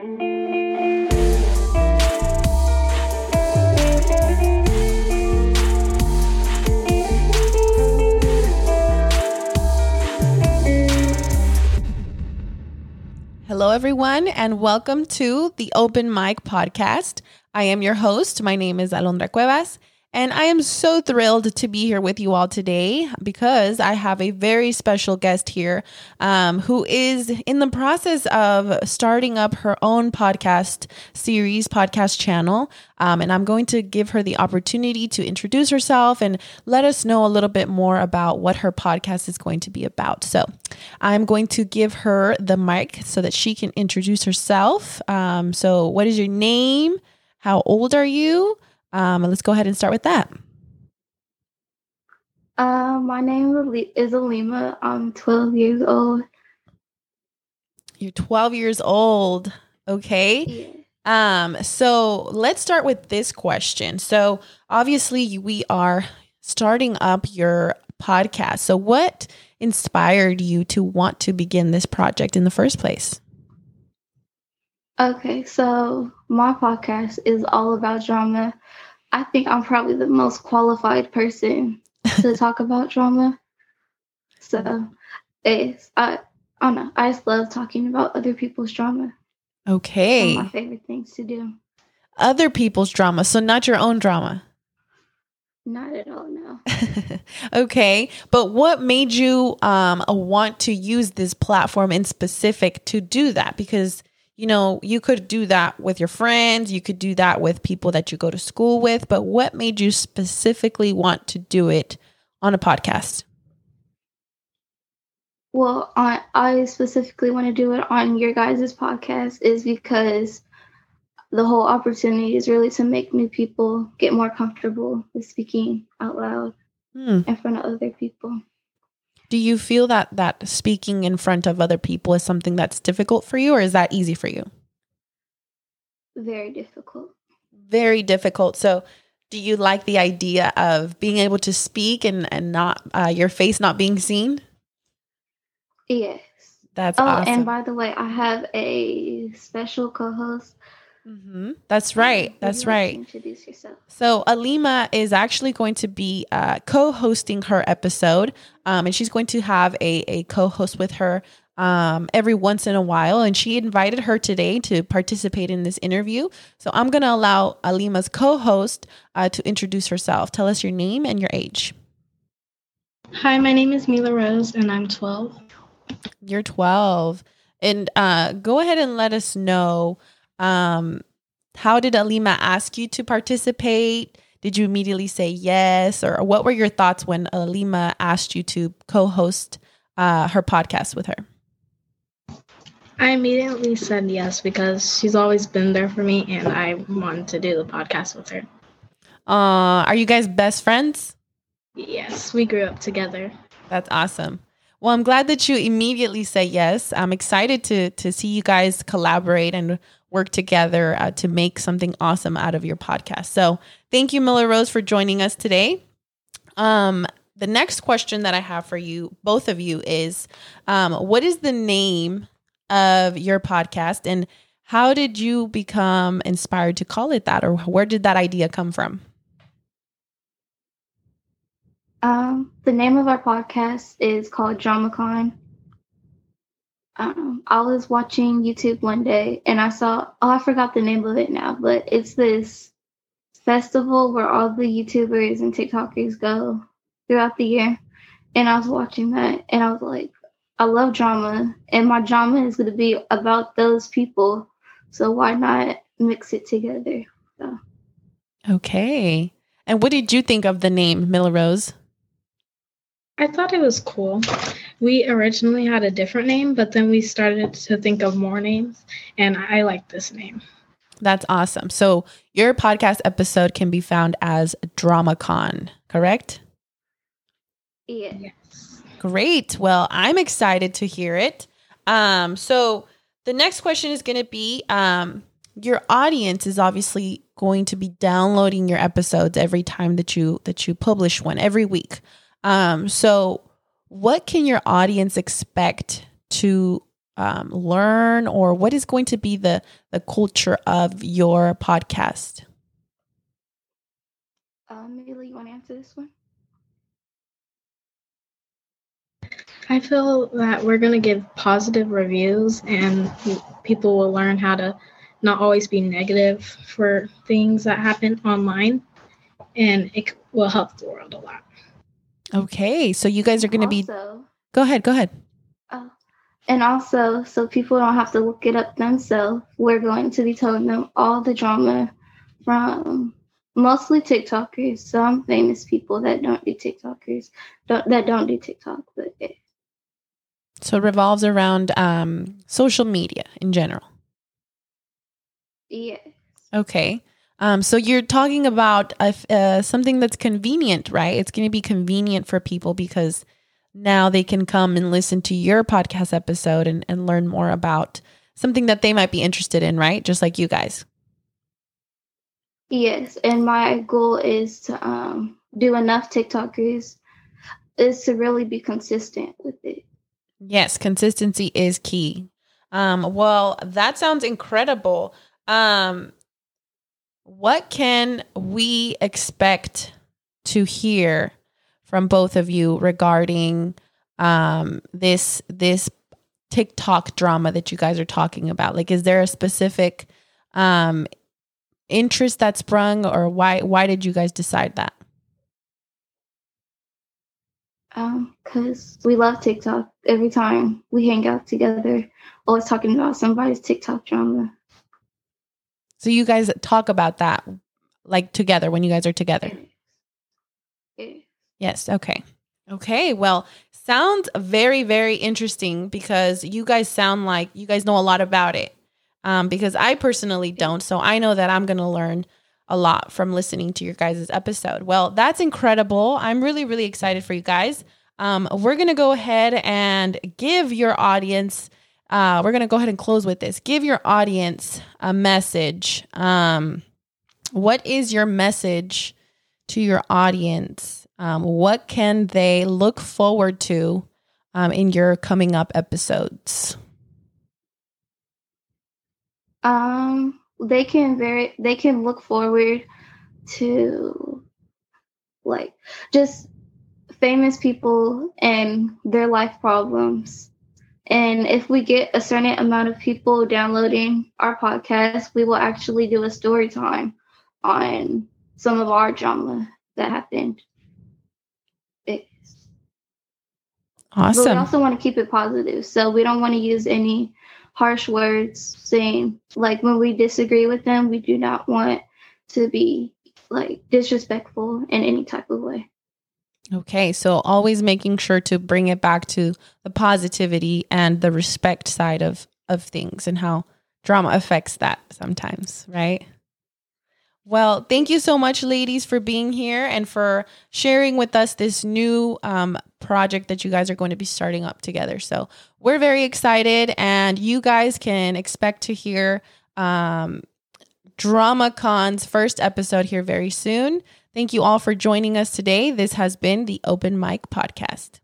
Hello, everyone, and welcome to the Open Mic Podcast. I am your host. My name is Alondra Cuevas, and I am so thrilled to be here with you all today because I have a very special guest here um, who is in the process of starting up her own podcast series, podcast channel. Um, and I'm going to give her the opportunity to introduce herself and let us know a little bit more about what her podcast is going to be about. So I'm going to give her the mic so that she can introduce herself. Um, so, what is your name? How old are you? Um, let's go ahead and start with that. Uh, my name is Alima. I'm 12 years old. You're 12 years old. Okay. Yeah. Um, so let's start with this question. So obviously we are starting up your podcast. So what inspired you to want to begin this project in the first place? Okay, so my podcast is all about drama. I think I'm probably the most qualified person to talk about drama. So it's I I don't know. I just love talking about other people's drama. Okay. my favorite things to do. Other people's drama, so not your own drama. Not at all, no. okay, but what made you um want to use this platform in specific to do that? Because you know, you could do that with your friends, you could do that with people that you go to school with, but what made you specifically want to do it on a podcast? Well, I, I specifically want to do it on your guys' podcast is because the whole opportunity is really to make new people get more comfortable with speaking out loud hmm. in front of other people. Do you feel that that speaking in front of other people is something that's difficult for you or is that easy for you? Very difficult. Very difficult. So, do you like the idea of being able to speak and and not uh, your face not being seen? Yes. That's oh, awesome. and by the way, I have a special co-host Mm-hmm. That's right. That's right. Introduce yourself. So Alima is actually going to be uh, co-hosting her episode, um, and she's going to have a, a co-host with her um, every once in a while. And she invited her today to participate in this interview. So I'm going to allow Alima's co-host uh, to introduce herself. Tell us your name and your age. Hi, my name is Mila Rose, and I'm 12. You're 12, and uh, go ahead and let us know. Um, how did Alima ask you to participate? Did you immediately say yes? Or what were your thoughts when Alima asked you to co host uh, her podcast with her? I immediately said yes because she's always been there for me and I wanted to do the podcast with her. Uh, are you guys best friends? Yes, we grew up together. That's awesome. Well, I'm glad that you immediately say yes. I'm excited to to see you guys collaborate and work together uh, to make something awesome out of your podcast. So, thank you, Mila Rose, for joining us today. Um, the next question that I have for you, both of you, is um, what is the name of your podcast and how did you become inspired to call it that, or where did that idea come from? Um, the name of our podcast is called DramaCon. Um, I was watching YouTube one day and I saw, oh, I forgot the name of it now, but it's this festival where all the YouTubers and TikTokers go throughout the year. And I was watching that and I was like, I love drama and my drama is going to be about those people. So why not mix it together? So. Okay. And what did you think of the name Mila Rose? I thought it was cool. We originally had a different name, but then we started to think of more names, and I like this name. That's awesome. So your podcast episode can be found as DramaCon, correct? Yes. Great. Well, I'm excited to hear it. Um, so the next question is going to be um, your audience is obviously going to be downloading your episodes every time that you that you publish one every week. Um, so what can your audience expect to um, learn, or what is going to be the the culture of your podcast? Um, Mila, you want to answer this one? I feel that we're going to give positive reviews and people will learn how to not always be negative for things that happen online and it will help the world a lot. Okay, so you guys are going to be. Go ahead, go ahead. oh, and also, so people don't have to look it up themselves, we're going to be telling them all the drama from mostly TikTokers, some famous people that don't do TikTokers, don't, that don't do TikTok, but yeah. So it revolves around um, social media in general. Yes. Okay. Um, so you're talking about uh, uh, something that's convenient, right? It's going to be convenient for people because now they can come and listen to your podcast episode and, and learn more about something that they might be interested in, right? Just like you guys. Yes, and my goal is to um, do enough TikTokers is to really be consistent with it. Yes, consistency is key. Um, well, that sounds incredible. Um, what can we expect to hear from both of you regarding um, this this TikTok drama that you guys are talking about? Like, is there a specific um, interest that sprung, or why why did you guys decide that? Um, cause we love TikTok. Every time we hang out together, always talking about somebody's TikTok drama. So you guys talk about that like together when you guys are together. Yeah. Yes. Okay. Okay. Well, sounds very, very interesting because you guys sound like you guys know a lot about it. Um, because I personally don't. So I know that I'm going to learn a lot from listening to your guys' episode. Well, that's incredible. I'm really, really excited for you guys. Um, we're going to go ahead and give your audience, uh, we're going to go ahead and close with this. Give your audience a message. Um, what is your message to your audience? Um, what can they look forward to um, in your coming up episodes? Um, they can very they can look forward to like just famous people and their life problems. And if we get a certain amount of people downloading our podcast, we will actually do a story time on some of our drama that happened. It- But we also want to keep it positive. So we don't want to use any harsh words saying like when we disagree with them, we do not want to be like disrespectful in any type of way. Okay, so always making sure to bring it back to the positivity and the respect side of of things and how drama affects that sometimes, right? Well, thank you so much, ladies, for being here and for sharing with us this new um, project that you guys are going to be starting up together. So we're very excited, and you guys can expect to hear um, DramaCon's first episode here very soon. Thank you all for joining us today. This has been the Open Mic Podcast.